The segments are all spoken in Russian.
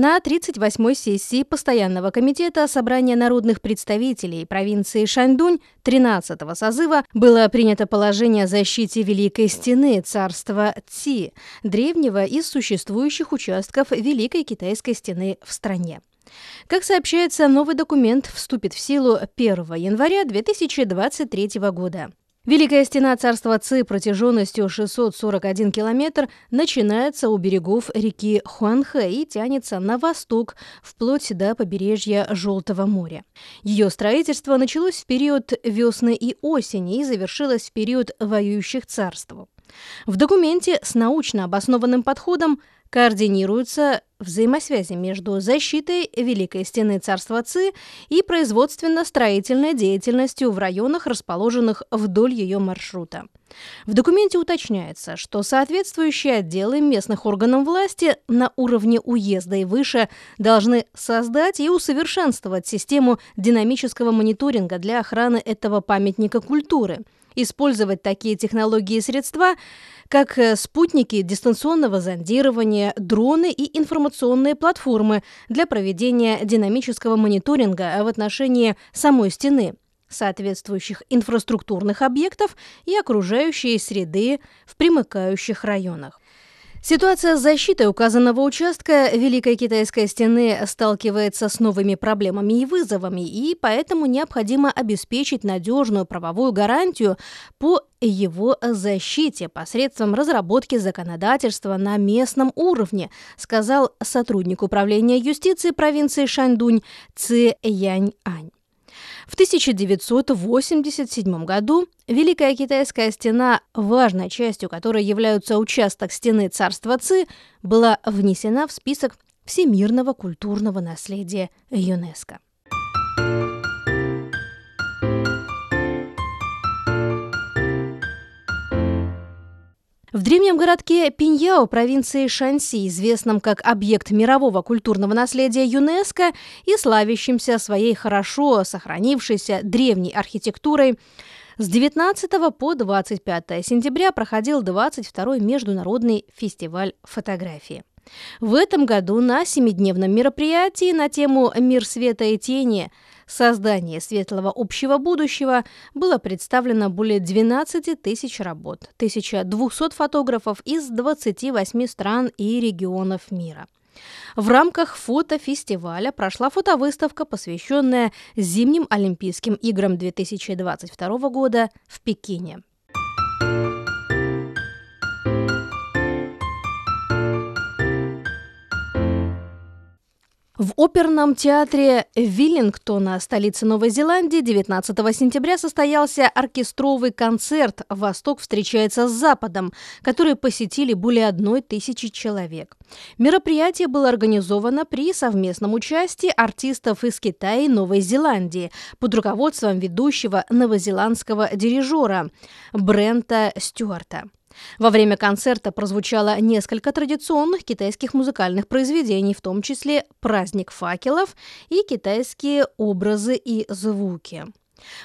На 38-й сессии Постоянного комитета Собрания народных представителей провинции Шаньдунь 13-го созыва было принято положение о защите Великой Стены царства Ци, древнего из существующих участков Великой Китайской Стены в стране. Как сообщается, новый документ вступит в силу 1 января 2023 года. Великая стена царства Ци протяженностью 641 километр начинается у берегов реки Хуанхэ и тянется на восток, вплоть до побережья Желтого моря. Ее строительство началось в период весны и осени и завершилось в период воюющих царств. В документе с научно обоснованным подходом координируются взаимосвязи между защитой Великой Стены Царства Ци и производственно-строительной деятельностью в районах, расположенных вдоль ее маршрута. В документе уточняется, что соответствующие отделы местных органов власти на уровне уезда и выше должны создать и усовершенствовать систему динамического мониторинга для охраны этого памятника культуры – использовать такие технологии и средства, как э, спутники дистанционного зондирования, дроны и информационные платформы для проведения динамического мониторинга в отношении самой стены соответствующих инфраструктурных объектов и окружающей среды в примыкающих районах. Ситуация с защитой указанного участка Великой Китайской стены сталкивается с новыми проблемами и вызовами, и поэтому необходимо обеспечить надежную правовую гарантию по его защите посредством разработки законодательства на местном уровне, сказал сотрудник управления юстиции провинции Шаньдунь Ци Янь Ань. В 1987 году Великая Китайская стена, важной частью которой являются участок стены царства Ци, была внесена в список всемирного культурного наследия ЮНЕСКО. В древнем городке Пиньяо провинции Шанси, известном как объект мирового культурного наследия ЮНЕСКО и славящимся своей хорошо сохранившейся древней архитектурой, с 19 по 25 сентября проходил 22-й международный фестиваль фотографии. В этом году на семидневном мероприятии на тему «Мир света и тени» создание светлого общего будущего было представлено более 12 тысяч работ, 1200 фотографов из 28 стран и регионов мира. В рамках фотофестиваля прошла фотовыставка, посвященная зимним Олимпийским играм 2022 года в Пекине. В оперном театре Виллингтона, столице Новой Зеландии, 19 сентября состоялся оркестровый концерт «Восток встречается с Западом», который посетили более одной тысячи человек. Мероприятие было организовано при совместном участии артистов из Китая и Новой Зеландии под руководством ведущего новозеландского дирижера Брента Стюарта. Во время концерта прозвучало несколько традиционных китайских музыкальных произведений, в том числе «Праздник факелов» и китайские образы и звуки.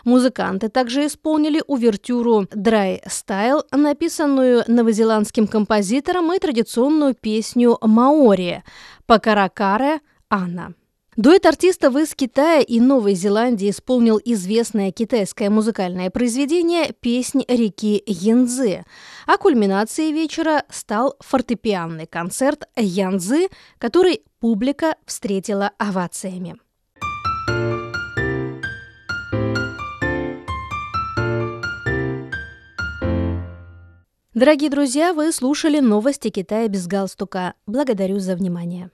Музыканты также исполнили увертюру «Dry Style», написанную новозеландским композитором и традиционную песню «Маори» «Пакаракаре Анна». Дуэт артистов из Китая и Новой Зеландии исполнил известное китайское музыкальное произведение «Песнь реки Янзы», а кульминацией вечера стал фортепианный концерт Янзы, который публика встретила овациями. Дорогие друзья, вы слушали новости Китая без галстука. Благодарю за внимание.